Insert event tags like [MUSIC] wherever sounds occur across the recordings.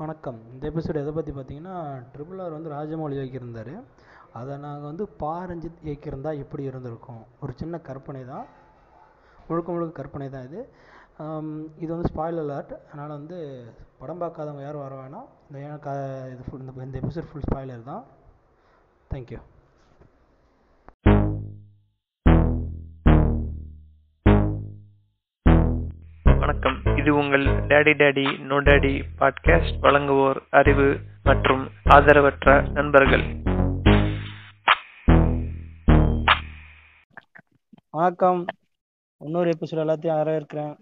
வணக்கம். இந்த எபிசோடு எதை பற்றி பார்த்தீங்கன்னா ட்ரிபிள் ஆர் வந்து ராஜமௌலி இயக்கியிருந்தார். அதை நாங்கள் வந்து பா ரஞ்சித் இயக்கியிருந்தா எப்படி இருந்திருக்கும்? ஒரு சின்ன கற்பனை தான். முழுக்க முழுக்க கற்பனை தான் இது. இது வந்து ஸ்பாயில் அலர்ட் அதனால் வந்து படம் பார்க்காதவங்க யாரும் வர வேணாம். இந்த எனக்கு இது ஃபுல் இந்த இந்த எபிசோட் ஃபுல் ஸ்பாயிலர் தான். தேங்க்யூ உங்கள் Daddy Daddy No Daddy podcast வழங்குவோர் அறிவு மற்றும் ஆதரவற்ற நண்பர்கள். வணக்கம். இன்னொரு எபிசோட் எல்லாத்தையும் வரவேற்கிறேன்.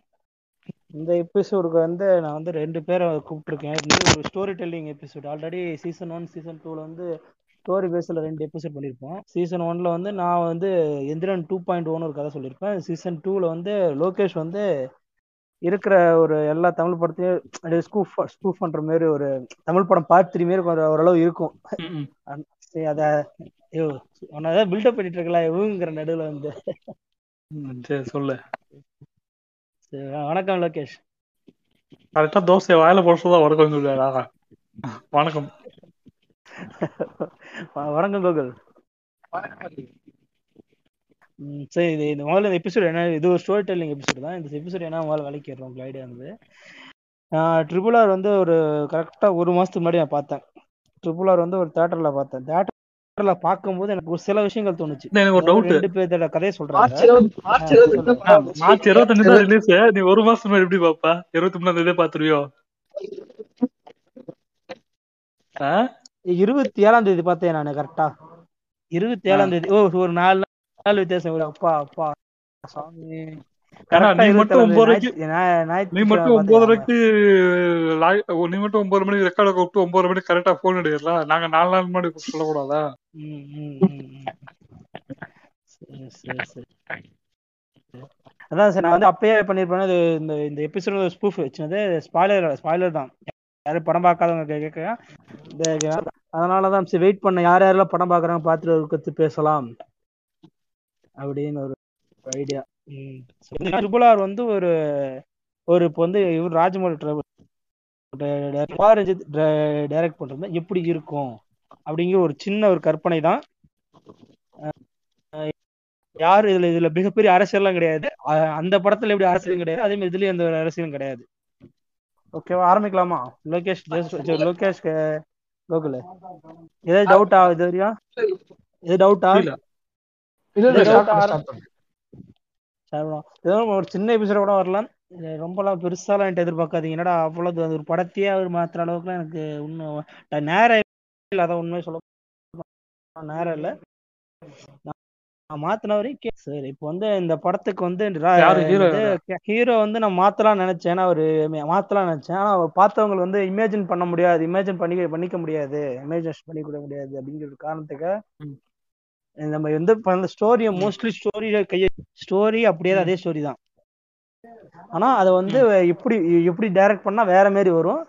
இந்த எபிசோடுக்கு வந்து நான் வந்து ரெண்டு பேரை கூப்பிட்ருக்கேன் இது வந்து ஒரு story telling episode already season one season டூவில் வந்து ஸ்டோரி பேஸில் ரெண்டு எபிசோட் பண்ணியிருப்போம். சீசன் ஒன்ல வந்து நான் வந்து எந்திரன் டூ பாயிண்ட் ஒன் ஒரு கதை சொல்லியிருப்பேன். சீசன் டூவில் வந்து லோகேஷ் வந்து இருக்கிற ஒரு எல்லா தமிழ் படத்தையும் அப்படியே ஸ்கூஃப் ஸ்கூஃப் பண்ணுற மாதிரி ஒரு தமிழ் படம் பார்ட் த்ரீ மாரி கொஞ்சம் ஓரளவு இருக்கும். சரி அதை ஐயோ உன்னை ஏதாவது பில்டப் பண்ணிட்டு இருக்கலாம் இவங்கிற நடுவில் வந்து. ம், சரி சொல்லு. சரி, வணக்கம் லோகேஷ். கரெக்டா தோசை வாயில போடுறதா வணக்கம் சொல்லுடா வணக்கம். வணக்கம் கோகுல். ம், சரி இது இந்த முதல்ல இந்த எபிசோட் என்ன இது ஒரு ஸ்டோரி டெல்லிங் எபிசோட் தான். இந்த எபிசோட் என்ன முதல்ல விலைக்கிறோம் உங்களுக்கு ஐடியா இருந்தது ட்ரிபிள் ஆர் வந்து ஒரு கரெக்டாக ஒரு மாதத்துக்கு முன்னாடி நான் பார்த்தேன். ட்ரிபிள் ஆர் வந்து ஒரு தேட்டரில் பார்த்தேன். தேட்டரில் பார்க்கும்போது எனக்கு ஒரு சில விஷயங்கள் தோணுச்சு. எனக்கு ஒரு டவுட் ரெண்டு பேர்த்தோட கதையை சொல்றாங்க. மார்ச் இருபத்தஞ்சு தான் ரிலீஸ் நீ ஒரு மாசம் முன்னாடி எப்படி பாப்பா இருபத்தி மூணாம் தேதியே பாத்துருவியோ ஆ? இருபத்தி ஏழாம் தேதி பார்த்தேன் நான் கரெக்டா இருபத்தி ஏழாம் தேதி ஓ ஒரு நாலு நாள் வித்தியாசம். ஒரு அப்பா அப்பா. சாமி. நீ மட்டும் ஒன்பது மணிக்கு ரெக்கார்ட கூப்பிட்டு ஒன்பது மணிக்கு கரெக்டா போன் எடுக்கலாம் நாங்க நாலு நாள் முன்னாடி சொல்லக்கூடாதா. அதான் சார் நான் வந்து அப்பயே பண்ணிருப்பேன் இந்த இந்த எபிசோட் ஸ்பூஃப் வச்சுனது. ஸ்பாய்லர் ஸ்பாய்லர் தான். யாரும் படம் பார்க்காதவங்க கேட்க இந்த அதனால தான் சரி வெயிட் பண்ண யார் யாரெல்லாம் படம் பார்க்குறாங்க பார்த்துட்டு அதை பத்தி பேசலாம். அப்படின்னு ஒரு ஐடியா ட்ரிபுலார் வந்து ஒரு ஒரு இப்போ வந்து இவர் ராஜமௌழி டைரக்ட் பண்றது எப்படி இருக்கும்? அப்படிங்கிற ஒரு சின்ன ஒரு கற்பனை தான். யாரு இதுல இதுல மிகப்பெரிய அரசியல்லாம் கிடையாது. அந்த படத்துல எப்படி அரசியலும் கிடையாது அதே மாதிரி இதுலயும் எந்த ஒரு அரசியலும் கிடையாது. ஓகேவா ஆரம்பிக்கலாமா? லோகேஷ் லோகேஷ் கோகுல் ஏதாவது டவுட்டா இது வரையும்? எது டவுட்டா புரியல. இல்ல இல்ல ஏதோ ஸ்டார்ட் ஒரு சின்ன எபிசோட கூட வரலாம். ரொம்பலாம் பெருசாலாம் என்கிட்ட எதிர்பார்க்காதீங்க. என்னடா அவ்வளவு ஒரு படத்தையே அவர் மாத்துற அளவுக்குலாம் எனக்கு இன்னும் நேரம் இல்லை அதான் உண்மையை சொல்ல நேரம் இல்லை. நான் மாத்தின வரைக்கும் சரி இப்போ வந்து இந்த படத்துக்கு வந்து ஹீரோ வந்து நான் மாத்தலாம் நினைச்சேன். ஏன்னா அவரு மாத்தலாம் நினைச்சேன். ஆனா பார்த்தவங்க வந்து இமேஜின் பண்ண முடியாது. இமேஜின் பண்ணி பண்ணிக்க முடியாது. இமேஜினேஷன் பண்ணி கொடுக்க முடியாது அப்படிங்கிற ஒரு காரணத்துக்கு. நம்ம வந்து அந்த ஸ்டோரியை மோஸ்ட்லி ஸ்டோரி கைய ஸ்டோரி அப்படியே அதே ஸ்டோரி தான். ஆனா அதை வந்து எப்படி எப்படி டைரக்ட் பண்ணா வேற மாதிரி வரும்.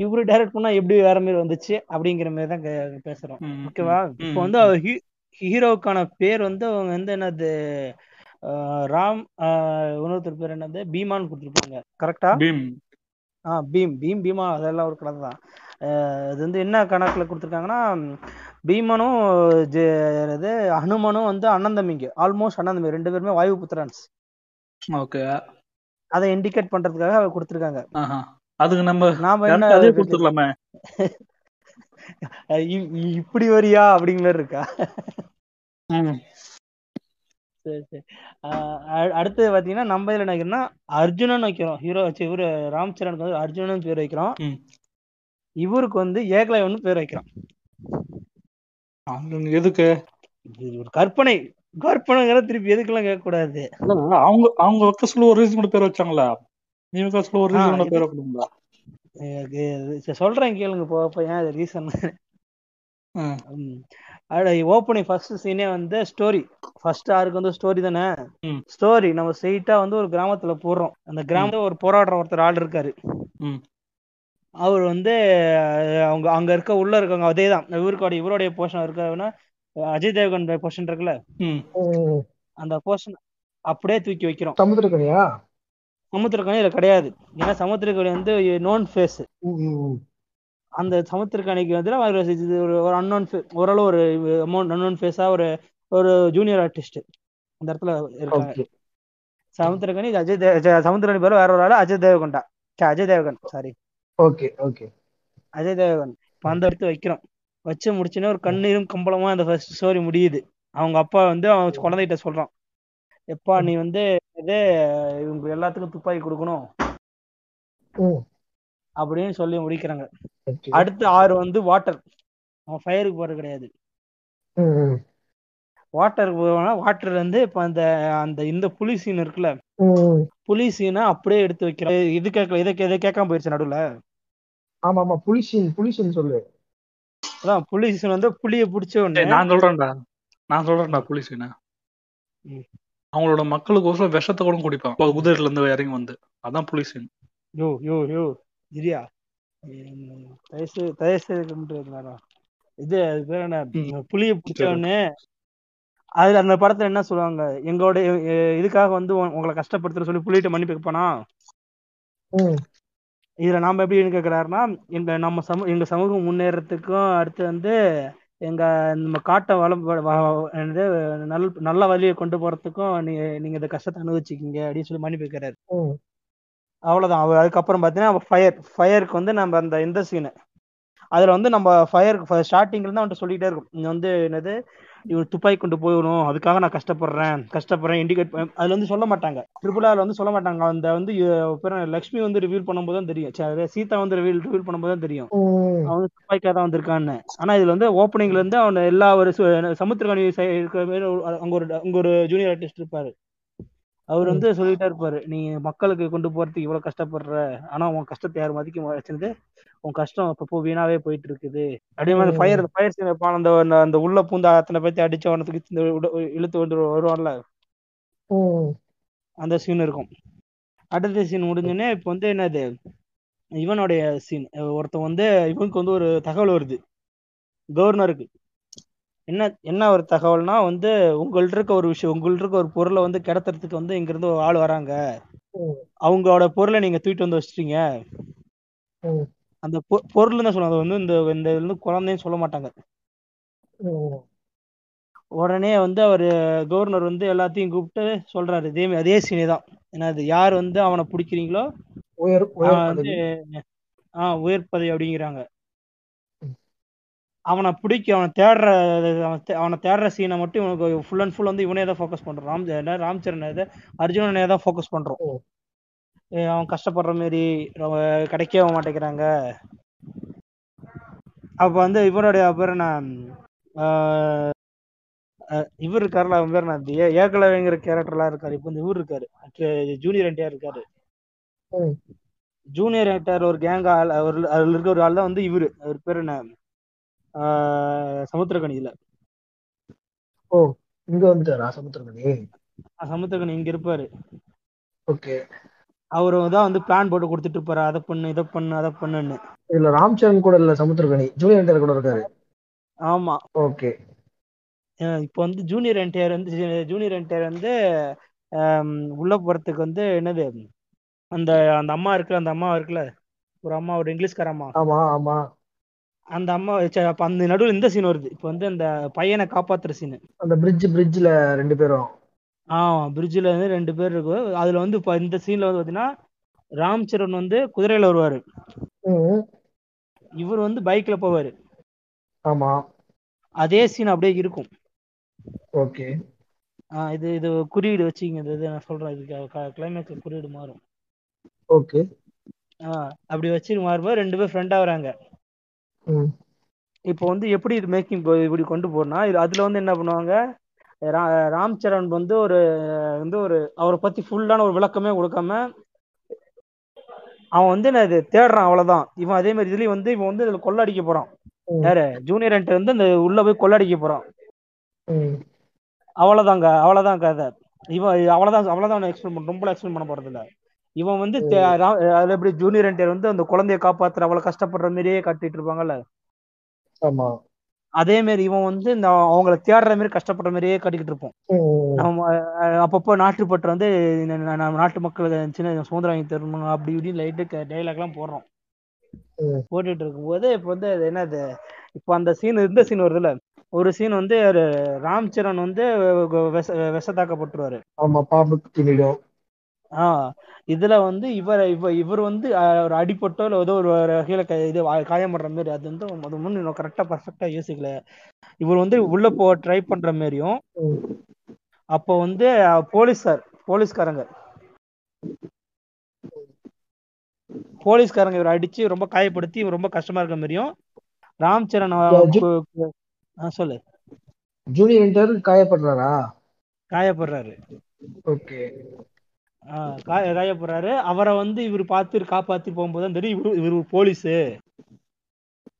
இவரு டைரக்ட் பண்ணா எப்படி வேற மாதிரி வந்துச்சு அப்படிங்கிற மாதிரி தான் பேசுறோம். ஓகேவா இப்போ வந்து ஹீரோவுக்கான பேர் வந்து அவங்க வந்து என்னது ராம் இன்னொருத்தர் பேர் என்னது பீமான்னு கொடுத்துருப்பாங்க. கரெக்டா பீம். ஆ பீம். பீம் பீமா அதெல்லாம் ஒரு கணக்கு தான். இது வந்து என்ன கணக்குல கொடுத்துருக்காங்கன்னா பீமனும் என்னது ஹனுமனும் வந்து அண்ணன் தம்பிங்க. ஆல்மோஸ்ட் அண்ணன் தம்பி. ரெண்டு பேருமே வாயு புத்திரன்ஸ். ஓகே. அதை இண்டிகேட் பண்றதுக்காக கொடுத்துருக்காங்க. அதுக்கு நம்ம நாம என்ன கொடுத்துடலாமே. [LAUGHS] இப்படி வரியா? அப்படிங்கிற இருக்கா. சரி சரி. ஆஹ் அ- அடுத்தது பாத்தீங்கன்னா நம்ம இதுல நினைக்கிறோம்னா அர்ஜுனன் வைக்கிறோம். ஹீரோ வச்சு இவரு ராம் சரணுக்கு வந்து அர்ஜுனன் பேர் வைக்கிறோம். இவருக்கு வந்து ஏகலைவன் பேர் வைக்கிறோம். எதுக்கு? ஒரு கற்பனை. கற்பனைங்கிற திருப்பி எதுக்கெல்லாம் கேட்க கூடாது அவங்க அவங்க வைக்க சொல்ல ஒரு ரீசன் கூட பேர் வச்சாங்களா நீ வைக்க சொல்ல ஒரு ஆ, ரீசன் கூட இது- பேர் வைக்கணுங்களா சொல்றேன் கேளுங்க போ போ, ஏன் ரீசன் ஓப்பனிங் ஃபர்ஸ்ட் சீனே வந்து ஸ்டோரி ஃபர்ஸ்ட் ஆருக்கு வந்து ஸ்டோரி தானே. ஸ்டோரி நம்ம ஸ்ட்ரெயிட்டா வந்து ஒரு கிராமத்துல போடுறோம். அந்த கிராமத்துல ஒரு போராடுற ஒருத்தர் ஆள் இருக்காரு. அவர் வந்து அவங்க அங்க இருக்க உள்ள இருக்கவங்க அதே தான் இவருக்கோட இவருடைய போர்ஷன் இருக்காருன்னா அஜய் தேவகன் போர்ஷன் இருக்குல்ல? அந்த போர்ஷன் அப்படியே தூக்கி வைக்கிறோம். சமுத்திரக்கனியா சமுத்திரக்கணி இதுல கிடையாது. ஏன்னா சமுத்திரக்கணி வந்து நோன் ஃபேஸ். அந்த சமுத்திரக்கணிக்கு வந்து ஒரு ஒரு அன்னோன் ஓரளவு ஒரு அமௌண்ட் அன்னோன் ஃபேஸா ஒரு ஒரு ஜூனியர் ஆர்டிஸ்ட் அந்த இடத்துல இருக்காங்க இது அஜய் சமுத்திரக்கணி பேர் வேற ஒரு ஆளு Ajay தேவகண்டா Ajay Devgan sorry okay okay. Ajay Devgan இப்போ அந்த இடத்து வைக்கிறோம். வச்சு முடிச்சுன்னா ஒரு கண்ணீரும் கம்பளமா அந்த ஃபர்ஸ்ட் ஸ்டோரி முடியுது. அவங்க அப்பா வந்து அவன் குழந்தைகிட்ட சொல்றான். எப்பா நீ வந்து இது இவங்க எல்லாத்துக்கும் துப்பாக்கி கொடுக்கணும். அப்படின்னு சொல்லி முடிக்கிறாங்க. அடுத்து ஆறு வந்து வாட்டர் அவன் ஃபயருக்கு போறது கிடையாது. வாட்டருக்கு போனா வாட்டர் வந்து இப்போ அந்த அந்த இந்த புலி சீன் இருக்குல்ல? புலி சீனை அப்படியே எடுத்து வைக்கிறான் இது கேட்கல இதை இதை கேட்காம போயிருச்சு நடுவுல. ஆமா ஆமா புலிஷின் புலிஷின் சொல்லு. அதான் புலி சீன் வந்து புளியை பிடிச்ச உடனே நான் சொல்றேன்டா. நான் சொல்றேன்டா போலீஸ்னா ம். அவங்களோட மக்களுக்கோசரம் விஷத்தை கூட குடிப்பான். இப்ப குதிரையில இருந்து இறங்கி வந்து. அதான் போலீஸ் யோ யோ யோ இரியா. தயசு தயசு இது அது பேர் என்ன. புளியை பிடிச்ச உடனே அதுல அந்த படத்துல என்ன சொல்லுவாங்க? எங்களோட இதுக்காக வந்து உங்களை கஷ்டப்படுத்துற சொல்லி புள்ளிட்ட மன்னிப்பு ம். இதுல நாம எப்படி கேக்குறாருன்னா எங்க நம்ம சமூக எங்க சமூகம் முன்னேறதுக்கும் அடுத்து வந்து எங்க நம்ம காட்டை வளம் நல் நல்ல வழியை கொண்டு போறதுக்கும் நீங்க நீங்க இந்த கஷ்டத்தை அனுபவிச்சுக்கீங்க அப்படின்னு சொல்லி மன்னிப்பு கேட்கிறாரு. அவ்வளவுதான். அவ அதுக்கப்புறம் பாத்தீங்கன்னா ஃபயர் ஃபயருக்கு வந்து நம்ம அந்த இந்த சீனு அதுல வந்து நம்ம ஃபயருக்கு ஸ்டார்டிங்ல இருந்து அவன்கிட்ட சொல்லிட்டே இருக்கும் நீ வந்து என்னது இவர் துப்பாக்கி கொண்டு போயிடணும். அதுக்காக நான் கஷ்டப்படுறேன். கஷ்டப்படுறேன். இண்டிகேட் அதுல வந்து சொல்ல மாட்டாங்க. ட்ரிபிள் ஆர்ல வந்து சொல்ல மாட்டாங்க. அந்த வந்து லக்ஷ்மி வந்து ரிவீல் பண்ணும்போது தான் தெரியும். சீதா வந்து ரிவீல் ரிவீல் பண்ணும்போது தான் தெரியும். அவன் துப்பாக்கியா தான் வந்திருக்கான்னு. ஆனா இதுல வந்து ஓப்பனிங்ல இருந்து அவன் எல்லா ஒரு சு- சமுத்திரக்கணி சை- இருக்கிற மாதிரி அங்க ஒரு அங்க ஒரு ஜூனியர் ஆர்டிஸ்ட் இருப்பாரு. அவர் வந்து சொல்லிட்டே இருப்பாரு நீ மக்களுக்கு கொண்டு போறதுக்கு இவ்வளவு கஷ்டப்படுற ஆனா உன் கஷ்டத்தை யாரும் மதிக்க வச்சிருந்து உன் கஷ்டம் அப்பப்போ வீணாவே போயிட்டு இருக்குது அதே மாதிரி. ஃபயர் ஃபயர் சீன் வைப்பான் அந்த அந்த- உள்ள பூந்த அத்தனை பேத்தி அடிச்ச உனத்துக்கு இழுத்து வந்து வருவான்ல? அந்த சீன் இருக்கும். அடுத்த சீன் முடிஞ்சோடனே இப்போ வந்து என்னது? இவனுடைய சீன் ஒருத்தன் வந்து இவனுக்கு வந்து ஒரு தகவல் வருது. கவர்னருக்கு என்ன என்ன ஒரு தகவல்னா வந்து உங்கள்ட்ட இருக்க ஒரு விஷயம் உங்கள்ட்ட இருக்க ஒரு பொருளை வந்து கிடத்துறதுக்கு வந்து இங்க இருந்து ஒரு ஆள் வராங்க. அவங்களோட பொருளை நீங்க தூக்கிட்டு வந்து வச்சிட்டீங்க. அந்த பொருள் தான் சொல்லுவாங்க. அது வந்து இந்த இந்த இது வந்து குழந்தைன்னு சொல்ல மாட்டாங்க. உடனே வந்து அவர் கவர்னர் வந்து எல்லாத்தையும் கூப்பிட்டு சொல்றாரு. இதே அதே சீனே தான். என்னது யார் வந்து அவனை பிடிக்கிறீங்களோ வந்து ஆஹ் உயர் பதவி அப்படிங்கிறாங்க. அவனை பிடிக்க அவனை தேடுற அவன் தேடுற சீனை மட்டும் இவனுக்கு ஃபுல் அண்ட் ஃபுல் வந்து இவனே தான் ஃபோக்கஸ் பண்றான். ராம் ராம்சரண் இதை அர்ஜுனனே தான் ஃபோக்கஸ் பண்றோம். அவன் கஷ்டப்படுற மாரி கிடைக்கவே மாட்டேங்கிறாங்க. அப்ப வந்து இவருடைய பேர் அஹ் இவர் இருக்காருல அவன் பேர் ஏ- ஏகலவைங்கிற கேரக்டர்லாம் இருக்காரு. இப்போ வந்து இவர் இருக்காரு. ஜூனியர் என்டிஆர் இருக்காரு. ஜூனியர் என்டிஆர் ஒரு கேங் ஆள் அவர் அதுல இருக்க ஒரு ஆள் தான் வந்து இவரு. அவர் பேர் என்ன? சமுத்திரகனியில ஓ இங்க வந்துட்டாரா சமுத்திரமணி சமுத்திரகனி இங்க இருப்பாரு. ஓகே. அவரு தான் வந்து பிளான் போட்டு கொடுத்துட்டு இருப்பாரு. அதை பண்ணு இதை பண்ணு அதை பண்ணுன்னு. இதுல ராம்சரண் கூட இல்ல சமுத்திரகனி. ஜூனியர் என்டிஆர் கூட இருக்காரு. ஆமா. ஓகே. இப்போ வந்து ஜூனியர் என்டிஆர் வந்து ஜூனியர் என்டிஆர் வந்து உள்ள போறதுக்கு வந்து என்னது? அந்த அந்த அம்மா இருக்குல்ல அந்த அம்மா இருக்குல்ல? ஒரு அம்மா ஒரு இங்கிலீஷ்கார அம்மா. ஆமா ஆமா. அந்த அம்மா அந்த நடுவில் இந்த சீன் வருது. இப்போ வந்து அந்த பையனை காப்பாத்துற சீன் அந்த பிரிட்ஜ் பிரிட்ஜ்ல ரெண்டு பேரும். ஆ பிரிட்ஜில் வந்து ரெண்டு பேர் இருக்கும் அதுல வந்து இப்போ இந்த சீன்ல வந்து பாத்தீங்கன்னா ராம் சரண் வந்து குதிரையில வருவாரு. இவர் வந்து பைக்ல போவாரு. ஆமா. அதே சீன் அப்படியே இருக்கும். ஓகே. இது இது குறியீடு வச்சுங்க இது நான் சொல்றேன். இதுக்கு கிளைமேக்ஸ் குறியீடு மாறும். ஓகே. ஆ, அப்படி வச்சு மாறும்போது ரெண்டு பேர் ஃப்ரெண்டா வராங்க ம் இப்போ வந்து எப்படி இது மேக்கிங் இப்படி கொண்டு போறனா இது அதுல வந்து என்ன பண்ணுவாங்க? ராம் சரண் வந்து ஒரு வந்து ஒரு அவரை பத்தி ஃபுல்லான ஒரு விளக்கமே கொடுக்காம அவன் வந்து என்ன இது தேடுறான் அவ்வளவுதான். இவன் அதே மாதிரி இதுலயும் வந்து இவன் வந்து இதுல கொள்ளடிக்க போறான். யாரு? ஜூனியர் என்கிட்ட வந்து அந்த உள்ள போய் கொள்ளடிக்க போறான். அவ்வளவுதாங்க அவ்வளவுதான் கதை. இவன் அவ்வளவுதான் அவ்வளவுதான் எக்ஸ்பிளைன் பண்ண ரொம்ப எக்ஸ்பிளைன் பண்ண போறது இல்ல இவன் வந்து அதுல எப்படி ஜூனியர் என்டிஆர் வந்து அந்த குழந்தைய காப்பாத்துற அவ்வளவு கஷ்டப்படுற மாதிரியே காட்டிட்டு இருப்பாங்கல்ல? ஆமா. அதே மாதிரி இவன் வந்து இந்த அவங்கள தேடுற மாதிரி கஷ்டப்படுற மாதிரியே கட்டிக்கிட்டு இருப்போம். நம்ம அப்பப்போ நாட்டுப்பற்று வந்து நம்ம நாட்டு மக்களுக்கு சின்ன சுதந்திரம் வாங்கி தரணும் அப்படி இப்படின்னு லைட்டு டைலாக்லாம் போடுறோம். ம். போட்டுட்டு இருக்கும்போது இப்போ வந்து அது என்னது இப்போ அந்த சீன் இந்த சீன் வருதுல்ல? ஒரு சீன் வந்து ராம் சரண் வந்து விஷ விஷத்தாக்கப்பட்டுருவாரு ஆமா பாம்புக்கு திணிடும் ஆ இதுல வந்து இவர் இவ இவர் வந்து ஒரு அடிபட்டோ இல்லை ஏதோ ஒரு வகையில இது காயம் பண்ற மாதிரி அது வந்து அது முன்னு கரெக்டா பர்ஃபெக்டா யோசிக்கல. இவர் வந்து உள்ள போ ட்ரை பண்ற மாதிரியும். அப்போ வந்து போலீஸார் போலீஸ்காரங்க. போலீஸ்காரங்க இவர் அடிச்சு ரொம்ப காயப்படுத்தி இவர் ரொம்ப கஷ்டமா இருக்க மாதிரியும் ராம் சரண் சொல்லு. ஜூனியர் காயப்படுறாரா? காயப்படுறாரு. ஓகே. காய காயப்படுறாரு அவரை வந்து இவர் பார்த்து காப்பாத்தி போகும்போது தான் தெரியும். இவரு இவர் போலீஸு.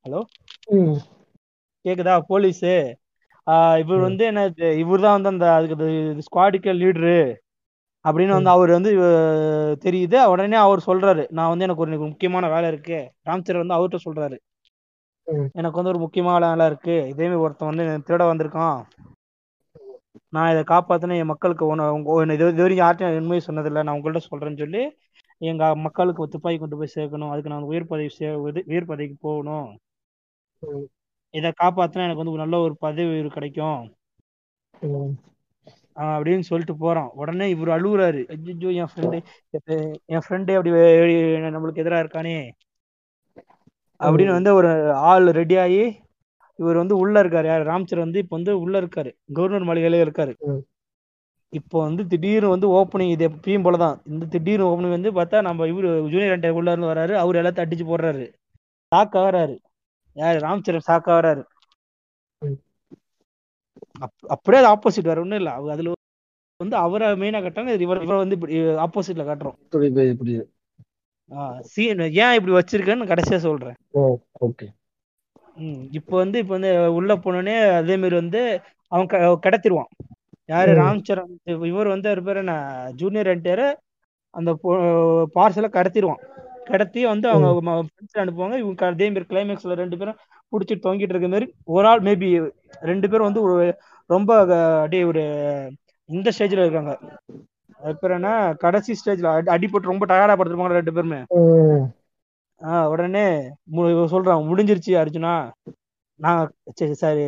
ஹலோ? கேக்குதா? போலீஸு. இவர். வந்து என்ன இவர் தான் வந்து அந்த அதுக்கு ஸ்குவாடுக்கு லீடரு அப்படின்னு வந்து அவர் வந்து தெரியுது. உடனே அவர் சொல்றாரு நான் வந்து எனக்கு ஒரு முக்கியமான வேலை இருக்கு. ராம்சர் வந்து அவர்கிட்ட சொல்றாரு. எனக்கு வந்து ஒரு முக்கியமான வேலை இருக்கு. இதே மாதிரி ஒருத்தன் வந்து திருட வந்திருக்கான். நான் இதை காப்பாற்றின என் மக்களுக்கு ஒன்று இது இது வரைக்கும் யார்ட்டையும் உண்மையை சொன்னதில்லை. நான் உங்கள்கிட்ட சொல்கிறேன்னு சொல்லி எங்கள் மக்களுக்கு துப்பாக்கி கொண்டு போய் சேர்க்கணும். அதுக்கு நான் உயிர் பதவி சே உயிர் பதவிக்கு போகணும். இதை காப்பாற்றினா எனக்கு வந்து ஒரு நல்ல ஒரு பதவி கிடைக்கும். அப்படின்னு சொல்லிட்டு போறோம் உடனே இவர் அழுகுறாரு அஜிஜோ என் ஃப்ரெண்டு என் ஃப்ரெண்டே அப்படி நம்மளுக்கு எதிராக இருக்கானே. அப்படின்னு வந்து ஒரு ஆள் ரெடி ஆகி இவர் வந்து உள்ள இருக்காரு. யார்? ராம்சர் வந்து இப்போ வந்து உள்ள இருக்காரு. கவர்னர் மாளிகையில இருக்காரு. இப்போ வந்து திடீர்னு வந்து ஓப்பனிங் இது எப்பயும் போலதான். இந்த திடீர்னு ஓப்பனிங் வந்து பார்த்தா நம்ம இவரு ஜூனியர் அண்டர் உள்ள இருந்து வராரு. அவர் எல்லாத்தையும் அடிச்சு போடுறாரு. ஷாக் ஆகுறாரு. யாரு? ராம்சரன் ஷாக் ஆகுறாரு. அப்படியே அது ஆப்போசிட் வேற ஒண்ணும் இல்ல. அவ- அதுல வந்து அவரை மெயினா காட்டுறாங்க. இது இவர் இவரை வந்து ஆப்போசிட்ல காட்டுறோம். சீன் ஏன் இப்படி வச்சிருக்கேன்னு கடைசியா சொல்றேன். ஓகே ம் இப்போ வந்து இப்போ வந்து உள்ள போனோடனே அதே மாதிரி வந்து அவன் க- கடத்திடுவான். யாரு. ராம் சரண் இவ- இவர் வந்து அவர் பேர் என்ன? ஜூனியர் என்டிஆர் அந்த பார்சலை கடத்திடுவான். கடத்தி வந்து அவங்க ஃப்ரெண்ட்ஸ் அனுப்புவாங்க. இவங்க அதே மாதிரி கிளைமேக்ஸ்ல ரெண்டு பேரும் பிடிச்சிட்டு தொங்கிட்டு இருக்க மாதிரி ஒரு ஆள் மேபி ரெண்டு பேரும் வந்து ஒரு ரொம்ப அப்படியே ஒரு இந்த ஸ்டேஜ்ல இருக்காங்க. அது பேர் என்ன? கடைசி ஸ்டேஜ்ல அடிபட்டு ரொம்ப டயர்டா படுத்துருப்பாங்க ரெண்டு பேருமே. ஆஹ் உடனே சொல்றான் முடிஞ்சிருச்சு அர்ஜுனா. நான் சரி சரி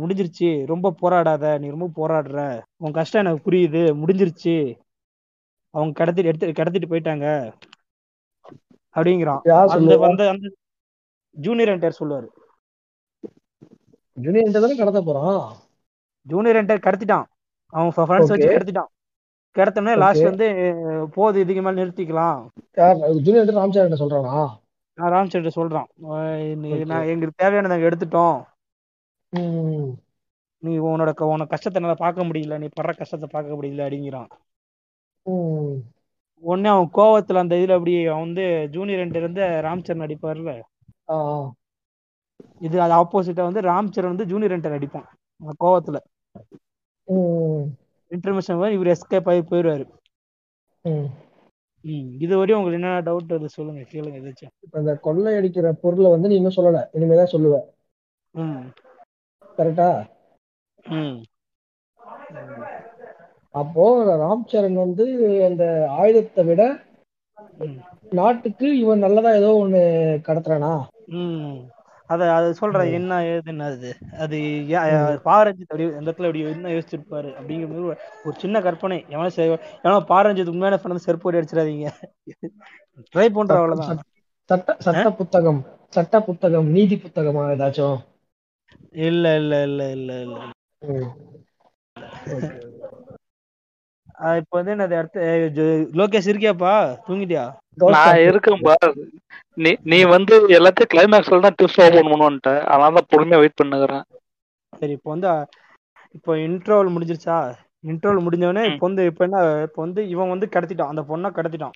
முடிஞ்சிருச்சு. ரொம்ப போராடாத நீ ரொம்ப போராடுற. உன் கஷ்டம் எனக்கு புரியுது. முடிஞ்சிருச்சு. அவங்க கடத்திட்டு எடுத்து கடத்திட்டு போயிட்டாங்க. அப்படிங்கிறான். யார் அந்த ஜூனியர் என்டையர் சொல்லுவாரு. ஜூனியர் இன்டர் தானே கடத்த போறான்? ஜூனியர் என்டையர் கடத்திட்டான். அவன் ஃப்ரெண்ட்ஸ் வச்சு. கடத்திட்டான். கடத்தோடனே. லாஸ்ட் வந்து போதும் இதுக்கு மேல நிறுத்திக்கலாம். யார் ஜூனியர் ராம்சார் என்ன சொல்றானா? நான் ராம்சர்ட்ட சொல்றான். நான் எங்களுக்கு தேவையானதை நாங்க எடுத்துட்டோம். நீ உன்னோட க- உன்னோட கஷ்டத்தை என்னால பார்க்க முடியல நீ படுற கஷ்டத்தை பார்க்க முடியல அப்படிங்கிறான். உடனே அவன் கோவத்துல அந்த இதுல அப்படி அவன் வந்து ஜூனியர் ரெண்டு இருந்து ராம்சரண் அடிப்பார்ல இது அது ஆப்போசிட்டா வந்து ராம்சரண் வந்து ஜூனியர் ரெண்டர் அடிப்பான் கோவத்துல. இன்டர்மிஷன் இவர் எஸ்கேப் ஆகி போயிடுவாரு இது வரையும் உங்களுக்கு என்ன டவுட் அது சொல்லுங்க கேளுங்க ஏதாச்சும் இப்ப இந்த கொள்ளை அடிக்கிற பொருளை வந்து நீ இன்னும் சொல்லல இனிமேதான் சொல்லுவ. கரெக்டா அப்போ ராம் சரண் வந்து அந்த ஆயுதத்தை விட நாட்டுக்கு இவன் நல்லதா ஏதோ ஒண்ணு கடத்துறானா? அத அது சொல்றேன். ம். என்ன ஏதுன்னு அது அது. பாரஞ்சித் அப்படி இந்த இடத்துல அப்படி என்ன யோசிச்சிருப்பாரு? அப்படிங்கிற மாதிரி ஒரு- சின்ன கற்பனை. எவன் எவனோ பாரஞ்சித் உண்மையான ஃப்ரெண்ட் செருப்பு ஓடி அடிச்சிடாதீங்க. ட்ரை பண்ற அவ்வளவுதான். சட்- சட்ட சட்ட புத்தகம். சட்ட புத்தகம் நீதி புத்தகமா ஏதாச்சும்? இல்ல இல்ல இல்ல இல்ல இல்ல. இப்ப வந்து என்னது அடுத்து லோகேஷ் இருக்கியாப்பா? தூங்கிட்டியா? நான். இருக்கேன்பா நீ நீ வந்து எல்லாத்தையும் கிளைமேக்ஸ்ல தான் ட்விஸ்ட் ஓபன் பண்ணுவோன்ட்ட. அதனால தான் பொறுமையா வெயிட் பண்ணுகிறேன். சரி இப்போ வந்து இப்போ இன்டர்வல் முடிஞ்சிருச்சா? இன்டர்வல் முடிஞ்சவொடனே இப்போ வந்து இப்போ என்ன இப்போ வந்து இவன் வந்து கடத்திட்டான். அந்த பொண்ணை கடத்திட்டான்.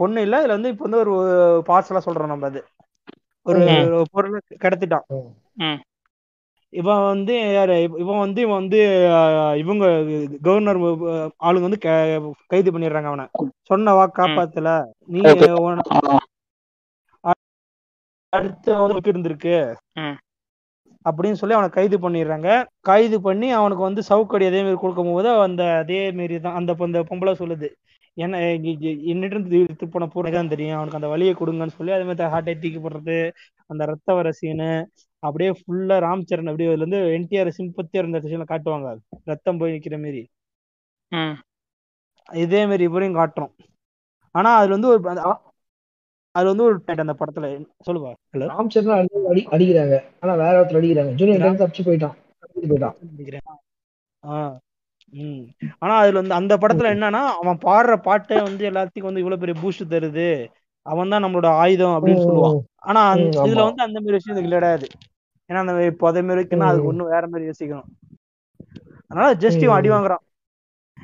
பொண்ணு- இல்ல இதுல வந்து இப்போ வந்து ஒரு பார்சலா சொல்றோம் நம்ம அது. ஒரு பொருளை கடத்திட்டான். ம். இவன் வந்து யாரு? இவ- இவன் வந்து இவன் வந்து இவங்க கவர்னர் ஆளுங்க வந்து கைது பண்ணிடுறாங்க அவனை. சொன்ன வா காப்பாத்தல. நீ. அடுத்து அவனுக்கு இருந்திருக்கு. அப்படின்னு சொல்லி அவனை கைது பண்ணிடுறாங்க. கைது பண்ணி அவனுக்கு வந்து சவுக்கடி அதே மாதிரி கொடுக்கும் போது அந்த அதே மாரி தான் அந்த பொம்பளை சொல்லுது. என்ன என்னிட்டு இருந்து போன பூரா தான் தெரியும். அவனுக்கு அந்த வழியை கொடுங்கன்னு சொல்லி அதே மாதிரி ஹார்ட் தூக்கி போடுறது அந்த ரத்த வர சீனு அப்படியே ஃபுல்லா ராம் சரண் அப்படியே அதுல இருந்து என்டிஆர் சிம்பத்தியா இருந்த சீன்ல காட்டுவாங்க. ரத்தம் போய் நிக்கிற மாரி. ம். இதே மாதிரி இவரையும் காட்டுறோம். ஆனா அதுல வந்து ஒரு அந்த- அ- அதுல வந்து ஒரு point அந்த படத்துல. சொல்லுவா ஹலோ ராம் சரண் அடி அடி- அடிக்கிறாங்க. ஆனா வேற ஒருத்தர் அடிக்கிறாங்க. ஜூனியர் தப்பிச்சு போயிட்டான். போயிட்டான். நினைக்கிறேன் ஆ ம். ஆனா அதுல வந்து அந்த படத்துல என்னன்னா அவன் பாடுற பாட்டே வந்து எல்லாத்துக்கும் வந்து இவ்வளவு பெரிய பூஸ்ட் தருது. அவன் தான் நம்மளோட ஆயுதம் அப்படின்னு சொல்லுவான். ஆனா இதுல. வந்து அந்த மாதிரி விஷயம் இதுக்கு கிடையாது. ஏன்னா அந்த இப்போ அதே மாதிரி இருக்குன்னா அதுக்கு ம். ஒண்ணும் வேற மாதிரி யோசிக்கணும். அதனால ஜஸ்ட் இவன் அடி. வாங்குறான்.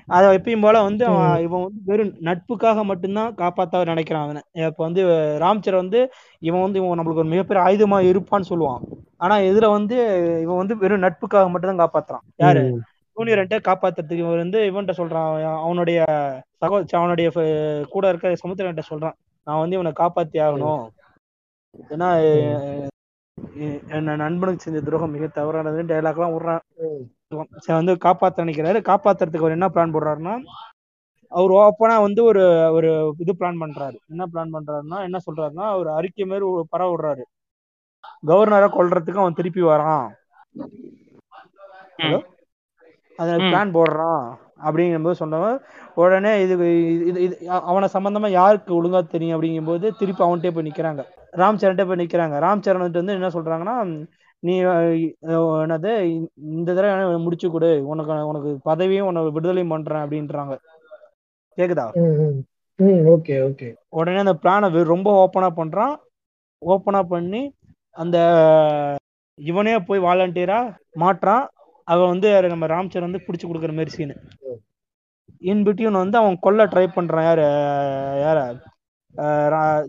அத எப்பயும் போல வந்து அவன். இவன் வந்து வெறும் நட்புக்காக மட்டும்தான் காப்பாத்த நினைக்கிறான் அவனை. இப்ப வந்து ராம்சர் வந்து இவன் வந்து இவன் நம்மளுக்கு ஒரு மிகப்பெரிய ஆயுதமா இருப்பான்னு சொல்லுவான். ஆனா இதுல வந்து இவன் வந்து வெறும் நட்புக்காக மட்டும்தான் காப்பாத்துறான். யாரு. ஜூனியர்கிட்ட காப்பாத்துறதுக்கு இவன் வந்து இவன்கிட்ட சொல்றான். அவன் அவனுடைய சகோ அவனுடைய கூட இருக்க சமுத்திரன்ட்ட சொல்றான். நான் வந்து இவனை காப்பாத்தி ஆகணும். ஏன்னா ம். எ- என் நண்பனுக்கு செஞ்ச துரோகம் மிக தவறானதுன்னு டைலாக் எல்லாம் விடுறான். வந்து காப்பாத்த நினைக்கிறாரு. காப்பாத்துறதுக்கு அவர் என்ன பிளான் போடுறாருன்னா அவர் ஓப்பனா வந்து ஒரு ஒரு இது பிளான் பண்றாரு. என்ன பிளான் பண்றாருன்னா என்ன சொல்றாருன்னா ஒரு அறிக்கை மாதிரி பரவ விடுறாரு. கவர்னரை கொல்றதுக்கு அவன் திருப்பி வரான். ஹலோ அத. பிளான் போடுறான். அப்படிங்கும்போது சொன்னவன் உடனே இது இது இது அவனை சம்பந்தமா யாருக்கு ஒழுங்கா தெரியும் அப்படிங்கும்போது திருப்பி அவன்கிட்டே போய் நிக்கிறாங்க. ராம் சரண்கிட்ட போய் நிக்கிறாங்க. ராம் சரண் வந்து என்ன சொல்றாங்கன்னா நீ என்னது இந்த தடவை முடிச்சு கொடு. உனக்கு உனக்கு பதவியும் உனக்கு விடுதலையும் பண்றேன் அப்படின்றாங்க. கேக்குதா. Okay okay. உடனே அந்த பிளானை ரொம்ப ஓப்பனா பண்றான். ஓப்பனா பண்ணி அந்த இவனே போய் வாலண்டியரா மாட்டுறான் அவன் வந்து யாரு நம்ம ராம்சர் வந்து பிடிச்சி கொடுக்குற மாதிரி சீனு இன் பிட்வீன் வந்து அவன் கொல்ல ட்ரை பண்றான். யாரு யார?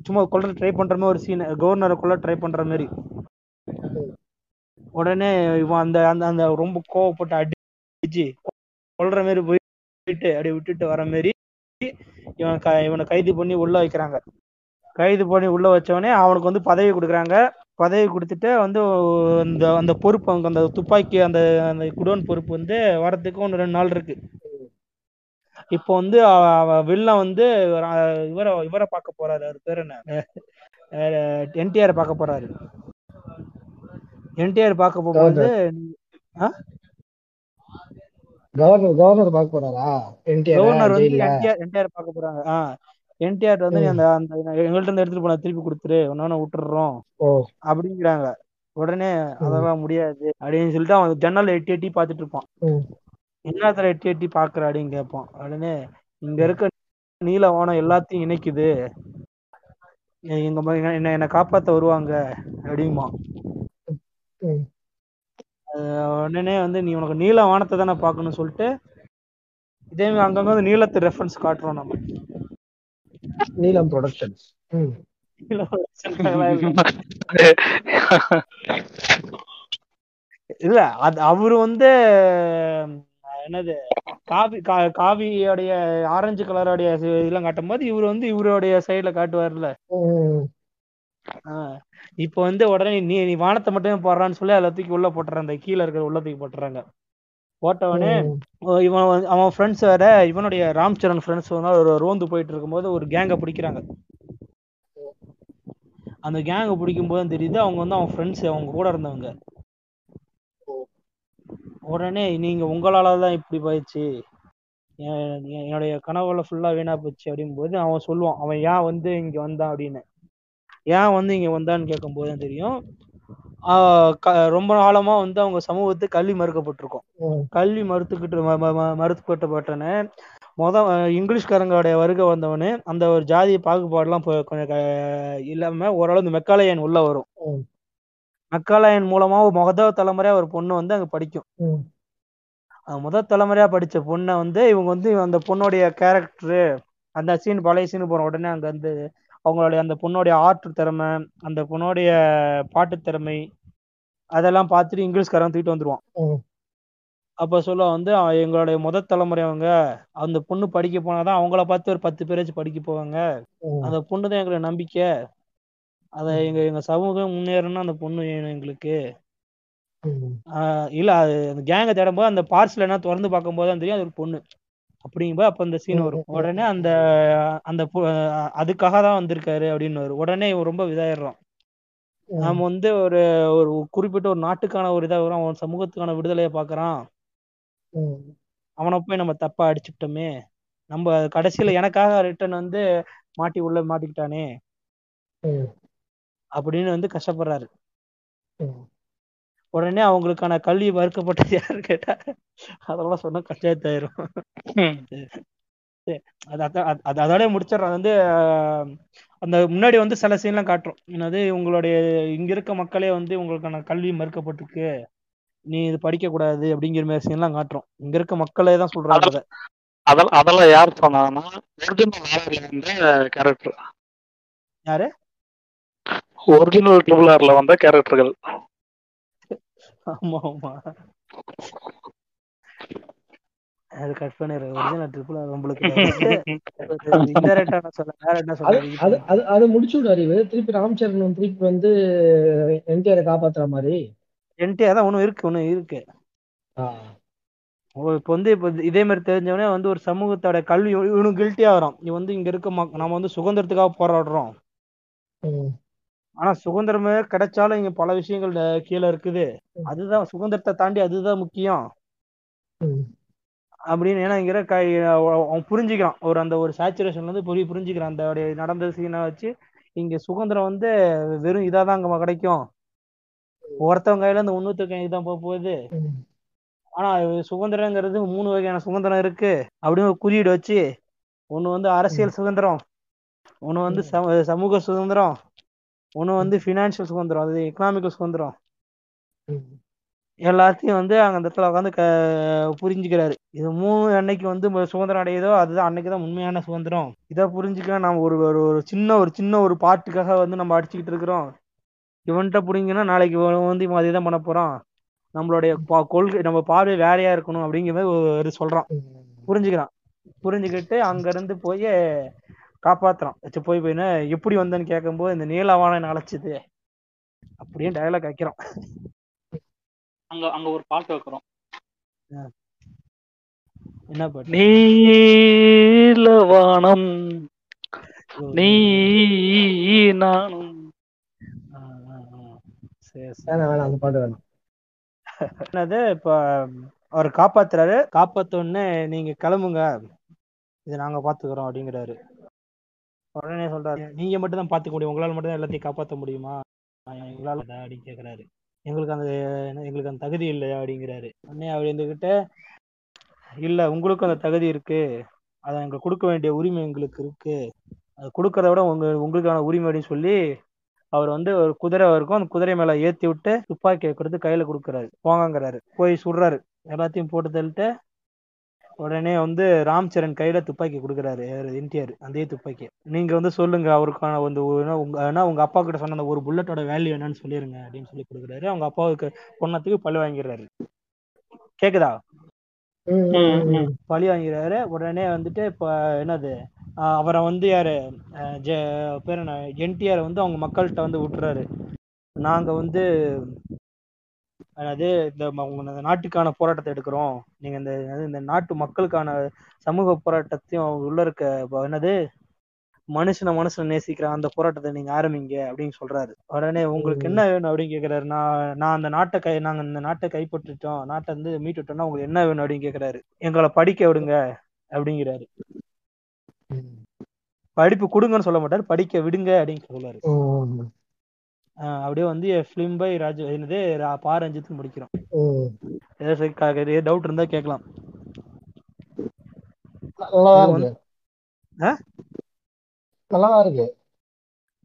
சும்மா கொல்ல ட்ரை பண்ற மாதிரி ஒரு சீன் கவர்னரை கொல்ல ட்ரை பண்ற மாதிரி. உடனே இவன் அந்த அந்த அந்த ரொம்ப கோவப்பட்டு அடிச்சு கொல்ற மாதிரி போயிட்டு அப்படியே விட்டுட்டு வர மாதிரி இவன் க இவனை கைது பண்ணி உள்ள வைக்கிறாங்க. கைது பண்ணி உள்ள வச்சவனே அவனுக்கு வந்து பதவி கொடுக்குறாங்க. பதவி கொடுத்துட்டு வந்து அந்த அந்த பொறுப்பு அவங்க அந்த துப்பாக்கி அந்த அந்த குடோன் பொறுப்பு வந்து வரதுக்கு ஒன்று ரெண்டு நாள் இருக்கு. இப்போ வந்து வில்லன் வந்து இவரை இவரை பார்க்க போறாரு. அவர் பேர் என்ன? என்டிஆர் பார்க்க போறாரு. என்டிஆர் பார்க்க போகும்போது கவர்னர். கவர்னர் பார்க்க போறாரா? என்டிஆர்? கவர்னர் வந்து என்டிஆர் என்டிஆர் பார்க்க போறாங்க. என்டிஆர் வந்து அந்த அந்த எங்கள்ட்ட இருந்து எடுத்துட்டு போன திருப்பி கொடுத்துரு ஒன்னு விட்டுறோம். அப்படிங்கிறாங்க. உடனே அதெல்லாம் முடியாது. அப்படின்னு சொல்லிட்டு அவன் ஜன்னல்ல எட்டி எட்டி பார்த்துட்டு இருப்பான். என்னத்துல எட்டி எட்டி பாக்குற அப்படின்னு கேட்பான். உடனே இங்க இருக்க நீல வானம் எல்லாத்தையும் இணைக்குது. எங்க என்ன என்னை காப்பாத்த வருவாங்க? அப்படிமா. உடனே வந்து நீ உனக்கு நீல வானத்தை தானே பார்க்கணும்னு சொல்லிட்டு இதே அங்கங்க வந்து நீலத்து ரெஃபரன்ஸ் காட்டுறோம் நம்ம. நீலம் ப்ரொடக்ஷன்ஸ் இல்ல. அது அவரு வந்து என்னது காவி கா- காவியோடைய ஆரஞ்சு கலருடைய இதெல்லாம் காட்டும் போது இவர் வந்து இவருடைய சைடுல காட்டுவார்ல இப்போ வந்து உடனே நீ நீ வானத்தை மட்டுமே போடுறான்னு சொல்லி அதில் தூக்கி உள்ள போட்டுறாங்க அந்த கீழே இருக்கிற உள்ள தூக்கி போட்டுறாங்க. போட்டவனே இவன் வந்து- அவன் ஃப்ரெண்ட்ஸ் வேற இவனுடைய ராம் சரண் ஃப்ரெண்ட்ஸ் ஒரு ரோந்து போயிட்டு இருக்கும்போது ஒரு கேங்கை பிடிக்கிறாங்க. அந்த கேங்கை பிடிக்கும் போது தெரியுது அவங்க வந்து அவன் ஃப்ரெண்ட்ஸ் அவங்க கூட இருந்தவங்க. உடனே நீங்க உங்களால தான் இப்படி போயிடுச்சு. என்- என்- என்னுடைய கனவுல ஃபுல்லா வீணா போச்சு அப்படிங்கும்போது அவன் சொல்லுவான் அவன் ஏன் வந்து இங்க வந்தான்? அப்படின்னு. ஏன் வந்து இங்க வந்தான்னு கேட்கும்போது தான் தெரியும். ரொம்ப காலமா வந்து அவங்க சமூகத்துக்கு கல்வி மறுக்கப்பட்டிருக்கும். கல்வி மறுத்துக்கிட்டு மறுக்கப்பட்டப்பட்டன முத இங்கிலீஷ்காரங்களுடைய வருகை வந்தவனே அந்த ஒரு ஜாதி பாகுபாடுலாம் கொஞ்சம் இல்லாம ஓரளவு இந்த மெக்காலயன் உள்ள வரும். மெக்காலயன் மூலமா முத தலைமுறையா ஒரு பொண்ணு வந்து அங்க படிக்கும். முதல் தலைமுறையா படிச்ச பொண்ணை வந்து இவங்க வந்து அந்த பொண்ணுடைய கேரக்டரு அந்த சீன் பழைய சீன் போற உடனே அங்க வந்து அவங்களுடைய அந்த பொண்ணுடைய ஆர்ட் திறமை அந்த பொண்ணுடைய பாட்டு திறமை அதெல்லாம் பார்த்துட்டு இங்கிலீஷ்காரன் தூக்கிட்டு வந்துருவான். அப்ப சொல்ல வந்து எங்களுடைய முதல் தலைமுறை அவங்க அந்த பொண்ணு படிக்க போனாதான் அவங்கள பார்த்து ஒரு பத்து பேராச்சும் படிக்க போவாங்க. அந்த பொண்ணு தான் எங்களுக்கு நம்பிக்கை. அத எங்க எங்க சமூகம் முன்னேறணும்னா அந்த பொண்ணு வேணும் எங்களுக்கு. இல்ல அது அந்த கேங்கை தேடும்போது அந்த பார்சல் என்ன திறந்து பார்க்கும்போது தான் தெரியும் அது ஒரு பொண்ணு. அப்படிங்கும்போது அப்ப அந்த சீன் வரும். உடனே அந்த அந்த அதுக்காக தான் வந்திருக்காரு அப்படின்னு வரும். உடனே ரொம்ப இதாயிடுறான். ம். நாம வந்து ஒரு ஒரு குறிப்பிட்ட ஒரு நாட்டுக்கான ஒரு இதாக வரும். அவன் சமூகத்துக்கான விடுதலையை பார்க்கறான். ம். அவனை போய் நம்ம தப்பா அடிச்சுட்டோமே நம்ம கடைசியில எனக்காக ரிட்டன் வந்து மாட்டி உள்ள மாட்டிக்கிட்டானே. அப்படின்னு வந்து கஷ்டப்படுறாரு. உடனே அவங்களுக்கான கல்வி மறுக்கப்பட்டது யாரு கேட்டா அதெல்லாம் சொன்னா கஷ்டத்தாயிரும் ம். அது அத- அது- அது அதோட வந்து அந்த முன்னாடி வந்து சில சீன்லாம் காட்டுறோம். என்னது உங்களுடைய இங்க இருக்க மக்களே வந்து உங்களுக்கான கல்வி மறுக்கப்பட்டிருக்கு. நீ இது படிக்க கூடாது அப்படிங்கிற மாதிரி சீன்லாம் காட்டுறோம். இங்க இருக்க மக்களே தான் சொல்றாங்க அதை. அதெல்லாம் அதெல்லாம் யார் சொன்னாங்கன்னா ஒரிஜினல் கேரக்டர் யாரு? ஒரிஜினல் ட்ரிபிள் ஆர்ல வந்த கேரக்டர்கள் ஆமா ஆமா. அது கட் பண்ணிடுற ஒரிஜினல் ட்ரிபிள் வேற என்ன? அது அது அது முடிச்சு விடு அறிவு. திருப்பி ராம்சரண் திருப்பி வந்து என்டிஆரை காப்பாத்துற மாதிரி. என்டிஆர் தான் ஒன்றும் இருக்கு ஒன்றும் இருக்கு. இப்போ வந்து இப்போ இதே மாதிரி தெரிஞ்சவனே வந்து ஒரு சமூகத்தோட கல்வி இவனும் கில்ட்டியா வரும் நீ வந்து இங்க இருக்க நம்ம வந்து சுதந்திரத்துக்காக போராடுறோம். ஆனா சுதந்திரமே கிடைச்சாலும் இங்க பல விஷயங்கள் கீழே இருக்குது. அதுதான் சுதந்திரத்தை தாண்டி அதுதான் முக்கியம். அப்படின்னு ஏன்னா இங்க அவன் புரிஞ்சுக்கிறான். ஒரு அந்த ஒரு சேச்சுரேஷன்ல இருந்து புரிய புரிஞ்சுக்கிறான். அந்த நடந்த சீனை வச்சு இங்க சுதந்திரம் வந்து வெறும் இதாதான் அங்க கிடைக்கும். ஒருத்தவங்க கையில இந்த முன்னூத்தி கைக்கு தான் போக போகுது. ஆனா சுதந்திரங்கிறது மூணு வகையான சுதந்திரம் இருக்கு. அப்படின்னு ஒரு குறியீடு வச்சு ஒண்ணு வந்து அரசியல் சுதந்திரம் ஒண்ணு வந்து சம- சமூக சுதந்திரம் ஒண்ணு வந்து ஃபினான்ஷியல் சுதந்திரம் அது எக்கனாமிக்கல் சுதந்திரம். எல்லாத்தையும் வந்து அங்க அந்த இடத்துல உட்காந்து க புரிஞ்சுக்கிறாரு. இது மூணு அன்னைக்கு வந்து சுதந்திரம் அடையுதோ அதுதான் அன்னைக்கு தான் உண்மையான சுதந்திரம். இதை புரிஞ்சுக்க நம்ம ஒரு ஒரு சின்ன ஒரு சின்ன ஒரு பாட்டுக்காக வந்து நம்ம அடிச்சுக்கிட்டு இருக்கிறோம். இவன்கிட்ட புடிங்கன்னா நாளைக்கு வந்து இவன் அதே தான் பண்ண போறான். நம்மளுடைய கொள்கை நம்ம பார்வை வேறையா இருக்கணும் அப்படிங்கிற மாதிரி ஒரு சொல்றான். ம். புரிஞ்சுக்கிறான். புரிஞ்சுக்கிட்டு அங்க இருந்து போய் காப்பாத்துறான் வச்சு போய் போய் என்ன எப்படி வந்தேன்னு கேட்கும்போது இந்த நீலவான அழைச்சது? அப்படியே டயலாக் வைக்கிறான் அங்க அங்க ஒரு பாட்டு வைக்கிறோம். என்ன பாட்டு? நீலவானம் நீ நானும். அந்த பாட்டு வேணாம். என்னது இப்ப அவர் காப்பாத்துறாரு. காப்பாத்த உடனே நீங்க கிளம்புங்க. இது நாங்க பாத்துக்கிறோம் அப்படிங்கிறாரு. உடனே சொல்றாரு நீங்க மட்டும் தான் பாத்துக்க முடியும். உங்களால மட்டும் தான் எல்லாத்தையும் காப்பாத்த முடியுமா? எங்களால அப்படின்னு கேக்குறாரு. எங்களுக்கு அந்த எங்களுக்கு அந்த தகுதி இல்லையா? அப்படிங்கிறாரு. உடனே அவர் இருந்துகிட்ட இல்ல உங்களுக்கும் அந்த தகுதி இருக்கு. அதை எங்களுக்கு கொடுக்க வேண்டிய உரிமை எங்களுக்கு இருக்கு. அது கொடுக்கறத விட உங்க உங்களுக்கான உரிமை அப்படின்னு சொல்லி அவர் வந்து ஒரு குதிரை இருக்கும் அந்த குதிரை மேல ஏத்தி விட்டு துப்பாக்கியை கொடுத்து கையில கொடுக்குறாரு. போங்கங்கிறாரு. போய் சுடுறாரு. எல்லாத்தையும் போட்டு தள்ளிட்டு உடனே வந்து ராம் சரண் கையில துப்பாக்கி கொடுக்குறாரு என்டிஆர் அதே துப்பாக்கி. நீங்க வந்து சொல்லுங்க அவருக்கான வந்து உங்க உங்க அப்பா கிட்ட சொன்ன அந்த ஒரு புல்லட்டோட வேல்யூ என்னன்னு சொல்லிருங்க அப்படின்னு சொல்லி கொடுக்குறாரு. அவங்க அப்பாவுக்கு பொண்ணத்துக்கு பழி வாங்கிடுறாரு. கேக்குதா. பழி வாங்கிறாரு உடனே வந்துட்டு இப்ப என்னது அவரை வந்து யாரு பேர் என்ன என்டிஆர் வந்து அவங்க மக்கள்கிட்ட வந்து விட்டுறாரு. நாங்க வந்து அதாவது இந்த உங்க நாட்டுக்கான போராட்டத்தை எடுக்கிறோம். நீங்க இந்த இந்த நாட்டு மக்களுக்கான சமூக போராட்டத்தையும் உள்ள இருக்க என்னது? மனுஷனை மனுஷனை நேசிக்கிற அந்த போராட்டத்தை நீங்க ஆரம்பிங்க அப்படின்னு சொல்றாரு. உடனே உங்களுக்கு என்ன வேணும் அப்படின்னு கேக்குறாரு. நான் நான் அந்த நாட்டை கை நாங்க இந்த நாட்டை கைப்பற்றிட்டோம். நாட்டை வந்து மீட்டுட்டோம்னா உங்களுக்கு என்ன வேணும் அப்படின்னு கேக்குறாரு. எங்களை படிக்க விடுங்க அப்படிங்கிறாரு. படிப்பு கொடுங்கன்னு சொல்ல மாட்டாரு. படிக்க விடுங்க அப்படின்னு சொல்றாரு அப்படியே வந்து ஃபிலிம் பை ராஜ் என்னது பா ரஞ்சித் முடிக்கிறோம். ஏதாவது டவுட் இருந்தா கேட்கலாம். நல்லாதான் இருக்கு? நல்லாதான் இருக்கு.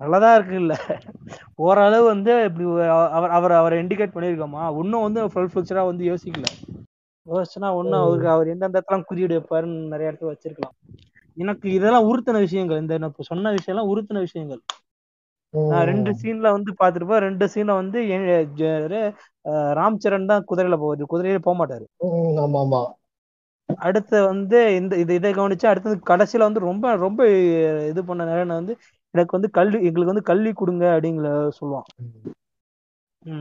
நல்லதா இருக்கு இல்ல. ஓரளவு வந்து இப்படி அவர் அவர் அவரை இண்டிகேட் பண்ணியிருக்கோமா. இன்னும் வந்து ஃபுல் ஃபியூச்சரா வந்து யோசிக்கல. யோசிச்சுனா ஒன்னும் அவருக்கு அவர் எந்தெந்த இடத்துல குறியீடு வைப்பாருன்னு நிறைய இடத்துல வச்சிருக்கலாம். எனக்கு இதெல்லாம் உறுத்தின விஷயங்கள். இந்த சொன்ன விஷயம் எல்லாம் உறுத்தின விஷயங்கள். ரெண்டு சீன்ல வந்து பாத்துருப்பேன் ரெண்டு சீன்ல வந்து ராம் சரண் தான் குதிரையில போகுது குதிரையில போக மாட்டாரு. ம், ஆமா ஆமா. அடுத்து வந்து இந்த இது இதை கவனிச்சு அடுத்தது கடைசியில வந்து ரொம்ப ரொம்ப இது பண்ண நேரம் வந்து எனக்கு வந்து கல்வி எங்களுக்கு வந்து கல்வி கொடுங்க அப்படிங்கிற சொல்லுவான்.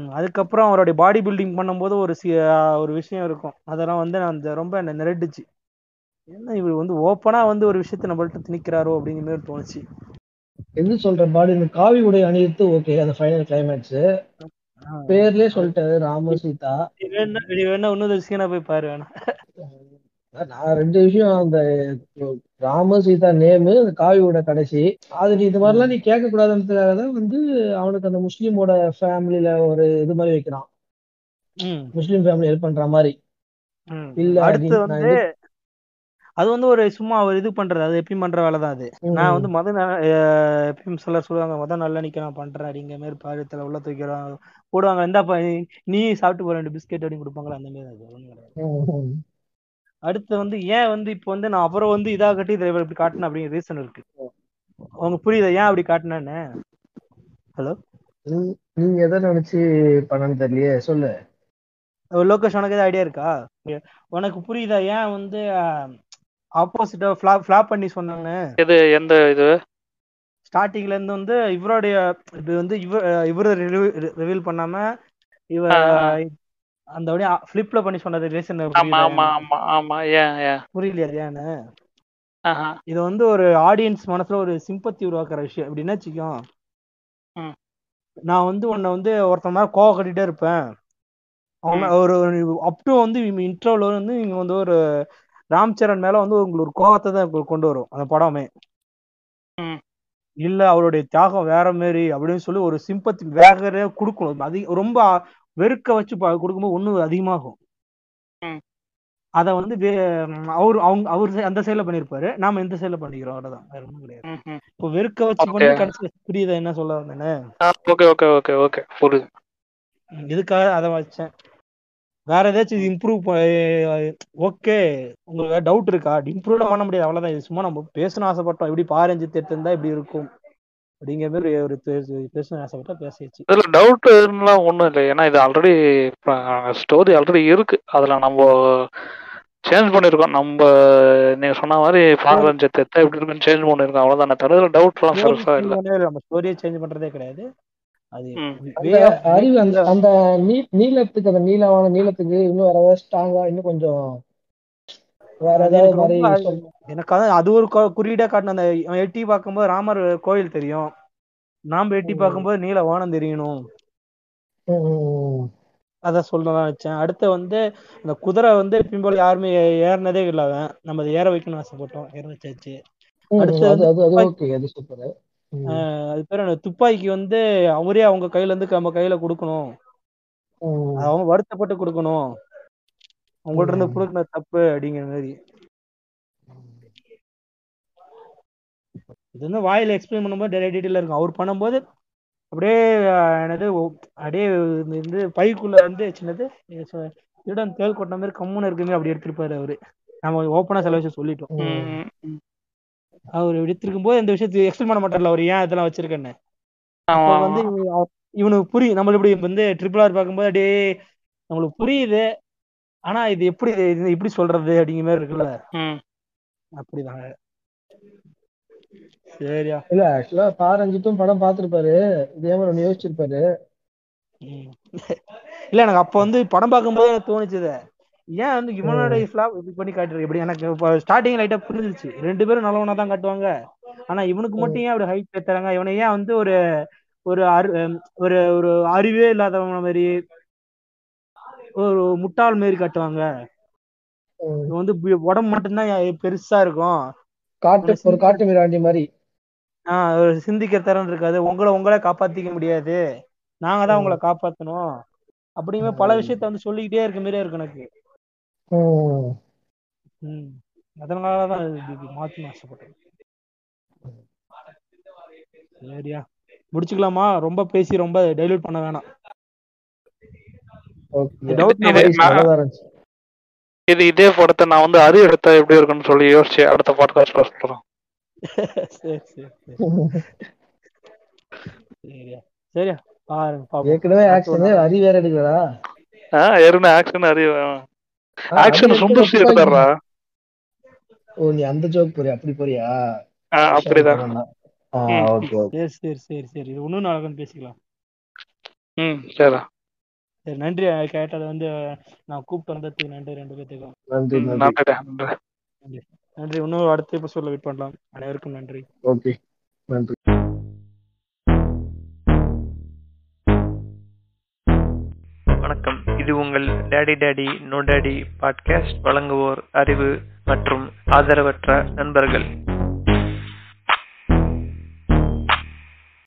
அதுக்கப்புறம் அவருடைய பாடி பில்டிங் பண்ணும்போது ஒரு சி ஒரு விஷயம் இருக்கும். அதெல்லாம் வந்து நான் அந்த ரொம்ப என்னை நிரட்டுச்சு. என்ன இவர் வந்து ஓப்பனா வந்து ஒரு விஷயத்த நம்மள்ட்ட திணிக்கிறாரோ அப்படிங்கிற மாதிரி தோணுச்சு. எது சொல்ற பாடி இந்த காவி உடை அணியிறது ஓகே அந்த ஃபைனல் கிளைமேக்ஸ். பேர்லயே சொல்லிட்டாரு ராம சீதா. நீ வேணா போய் பாரு வேணா. நான் ரெண்டு விஷயம் அந்த ராம சீதா நேமு அந்த காவி உடை கடைசி. அது நீ இது மாதிரிலாம் நீ கேட்க கூடாதுன்றதுக்காக தான் வந்து அவனுக்கு அந்த முஸ்லீமோட ஃபேமிலியில ஒரு இது மாதிரி வைக்கிறான். முஸ்லீம் ஃபேமிலி ஹெல்ப் பண்ற மாதிரி. இல்ல அடுத்து நீ- நான் வந்து அது வந்து ஒரு சும்மா ஒரு இது பண்றது. அது எப்பயும் பண்ற வேலை தான் அது. நான் வந்து மத எப்பயும் சிலர் சொல்லுவாங்க மத நல்ல நிக்க நான் பண்றேன் அப்படிங்கிற மாதிரி பாரியத்துல உள்ள தூக்கிறாங்க போடுவாங்க. இந்தாப்பா நீ- சாப்பிட்டு போற ரெண்டு பிஸ்கெட் அப்படின்னு கொடுப்பாங்களா அந்த மாதிரி அது. அடுத்து வந்து ஏன் வந்து இப்போ வந்து நான் அப்புறம் வந்து இதா கட்டி இதை இப்படி காட்டினேன் அப்படிங்கிற ரீசன் இருக்கு. அவங்க புரியுதா? ஏன் அப்படி காட்டினேன்னு? ஹலோ நீ- எதை நினைச்சு பண்ணனு தெரியலையே? சொல்லு. லோகேஷ் உனக்கு ஏதாவது ஐடியா இருக்கா? உனக்கு புரியுதா? ஏன் வந்து ஆப்போசிட்டா ஃபிளாப் ஃபிளாப் பண்ணி சொன்னாங்க. இது எந்த இது? ஸ்டார்டிங்ல இருந்து வந்து இவருடைய இது வந்து இவர் இவர ரிவீல் பண்ணாம இவ ஆ, ஆ. அந்த அப்படியே ஃபிளிப்ல பண்ணி சொன்னது ரீசன் ஆமா ஆமா ஆமா ஆமா ஏன் ஏன்? புரியலையா ஏன்னு. இது வந்து ஒரு ஆடியன்ஸ் மனசுல ஒரு சிம்பத்தி உருவாக்குற விஷயம். எப்படின்னா வச்சுக்கோ. நான் வந்து உன்னை வந்து ஒருத்தன் மாதிரி கோவம் கட்டிட்டே இருப்பேன். அவங்க ஒரு அப் டு வந்து இன்ட்ரோல வந்து நீங்க வந்து ஒரு ராம் சரண் மேல வந்து உங்களுக்கு ஒரு கோவத்தை தான் உங்களுக்கு கொண்டு வரும் அந்த படமே. இல்ல அவருடைய தியாகம் வேற மாரி அப்படின்னு சொல்லி ஒரு சிம்பத்தி வேகரே கொடுக்கணும். அதிக ரொம்ப வெறுக்க வச்சு கொடுக்கும்போது ஒண்ணு அதிகமாகும். அத வந்து அவர் அவங்க அவர் அந்த சைடுல பண்ணிருப்பாரு. நாம இந்த சைடுல பண்ணிக்கிறோம். அவ்வளவுதான். வேற ஒண்ணும் கிடையாது. இப்போ வெறுக்க வச்சு. பண்ணி கடைசியில புரியுதா என்ன சொல்ல வந்தேன்னு ஓகே ஓகே ஓகே ஓகே. புரியுது. இதுக்காக அதை வச்சேன். வேற ஏதாச்சும் இம்ப்ரூவ் ஓகே உங்களுக்கு வேற டவுட் இருக்கா? இம்ப்ரூவ் பண்ண முடியாது. அவ்வளவுதான். இது சும்மா நம்ம பேசணும் ஆசைப்பட்டோம். எப்படி பாரஞ்சு தேட்டு இருந்தா இப்படி இருக்கும்? அப்படிங்கிற மாதிரி ஒரு பேசணும் ஆசைப்பட்டா பேசியாச்சு. இதுல டவுட்லாம் ஒண்ணும் இல்லை. ஏன்னா இது ஆல்ரெடி ஸ்டோரி ஆல்ரெடி இருக்கு. அதுல நம்ம சேஞ்ச் பண்ணிருக்கோம். நம்ம நீங்க சொன்ன மாதிரி பாரஞ்சத்தை எப்படி இருக்குன்னு சேஞ்ச் பண்ணிருக்கோம். அவ்வளவுதானே தவிர டவுட்லாம் பெருசா இல்ல. நம்ம ஸ்டோரியை சேஞ்ச் பண்றதே கிடையாது. அது அந்த அறிவு அந்த அந்த நீளத்துக்கு அந்த நீளமான நீளத்துக்கு இன்னும் வேற ஏதாவது ஸ்ட்ராங்கா இன்னும் கொஞ்சம் வேற ஏதாவது எனக்கு அது- சொல்லு. எனக்கு அதான் அது ஒரு குறியீடா காட்டின அந்த எட்டி பார்க்கும்போது ராமர் கோயில் தெரியும். நாம எட்டி. பார்க்கும்போது நீல வானம் தெரியணும். ம், ம், ம். அத சொல்லலாம் வச்சேன் அடுத்து வந்து இந்த குதிரை வந்து எப்பயும் போல யாருமே ஏறினதே இல்லை நம்ம அதை ஏற வைக்கணும்னு ஆசைப்பட்டோம். ஏற வச்சாச்சு. அடுத்து அது வந்து பேர் என்ன, துப்பாக்கி வந்து அவரே அவங்க கையில இருந்து நம்ம கையில கொடுக்கணும். அவங்க வருத்தப்பட்டு கொடுக்கணும். உங்கள்ட்ட இருந்து ம். புடுக்கின தப்பு அப்படிங்கிற மாதிரி. இது வந்து வாயில எக்ஸ்பிளைன் பண்ணும்போது டீட்டெயில இருக்கும். அவர் பண்ணும்போது அப்படியே என்னது அப்படியே இந்த இது பைக்குள்ள வந்து சின்னது திருடன் தேல் கொட்டின மாதிரி கம்முன்னு இருக்குமே அப்படி எடுத்திருப்பாரு அவரு. நம்ம ஓப்பனா சில விஷயம் சொல்லிட்டோம். அவர் எடுத்திருக்கும் போது இந்த விஷயத்தை எக்ஸ்பிளைன் பண்ண மாட்டார்ல அவர் ஏன் இதெல்லாம் வச்சிருக்கேன்னு. வந்து இவனுக்கு புரியும் நம்ம இப்படி வந்து ட்ரிபிள் ஆர் பார்க்கும்போது அப்படியே நம்மளுக்கு புரியுது. ஆனா இது எப்படி இது இப்படி சொல்றது அப்படிங்கிற மாதிரி இருக்குல்ல? ம். அப்படிதான் சரியா? இல்ல ஆக்சுவலா பாரஞ்சித்தும் படம் பார்த்திருப்பாரு. இதே மாதிரி ஒண்ணு யோசிச்சிருப்பாரு. இல்ல எனக்கு அப்ப வந்து படம் பார்க்கும்போது எனக்கு தோணுச்சுது ஏன் வந்து இவனோட ஃபிளாப் இப்படி பண்ணி காட்டுறது இப்படி எனக்கு ஸ்டார்டிங் லைட்டா புரிஞ்சிருச்சு. ரெண்டு பேரும் நல்லவனா தான் காட்டுவாங்க. ஆனா இவனுக்கு மட்டும் ஏன் அப்படி ஹைட் ஏத்துறாங்க? இவனை ஏன் வந்து ஒரு ஒரு ஒரு ஒரு அறிவே இல்லாதவன மாதிரி ஒரு முட்டாள் மாரி காட்டுவாங்க. வந்து உடம்பு மட்டும்தான் பெருசா இருக்கும். காட்டு ஒரு காட்டு மிராண்டி மாதிரி. ஆஹ் ஒரு சிந்திக்கிற திறன் இருக்காது. உங்களை உங்களே காப்பாத்திக்க முடியாது. நாங்க தான். உங்களை காப்பாத்தணும். அப்படிங்கிற பல விஷயத்த வந்து சொல்லிக்கிட்டே இருக்க மாதிரியே இருக்கு எனக்கு. ம். ம். அதனாலதான் இது இப்படி மாத்தணும் ஆசைப்பட்டேன் சரியா. முடிச்சுக்கலாமா? ரொம்ப பேசி ரொம்ப டைலூட் பண்ண வேணாம். இது- இது- படத்தை நான் வந்து அரி எடுத்தா எப்படி இருக்குன்னு சொல்லி யோசிச்சு அடுத்த பாட்காஸ்ட்ல சொல்றேன் [LAUGHS] சரி சரி சரி. சரியா. சரியா. பாருங்க ஏற்கனவே ஆக்ஷன் அரி வேற எடுக்கிறா ஆ ஏற்கனவே ஆக்ஷன் அறிவு. ஆ, ஆக்ஷன் அரி சுந்தர் சி எடுத்தாரா ஓ நீ அந்த ஜோக் போறியா? அப்படி போறியா? அப்படிதான். சரி சரி சரி சரி. இது இன்னும் நாளைக்கு பேசிக்கலாம். ம் சரிடா சரி நன்றி. கேட்டதை வந்து நான் கூப்பிட்டு வந்ததுக்கு நன்றி ரெண்டு பேத்துக்கும். நன்றி நன்றி. நன்றி இன்னும் அடுத்த எபிசோட்ல வெயிட் பண்ணலாம். அனைவருக்கும் நன்றி. ஓகே நன்றி. இது உங்கள் Daddy Daddy No Daddy podcast வழங்குவோர் அறிவு மற்றும் ஆதரவற்ற நண்பர்கள்.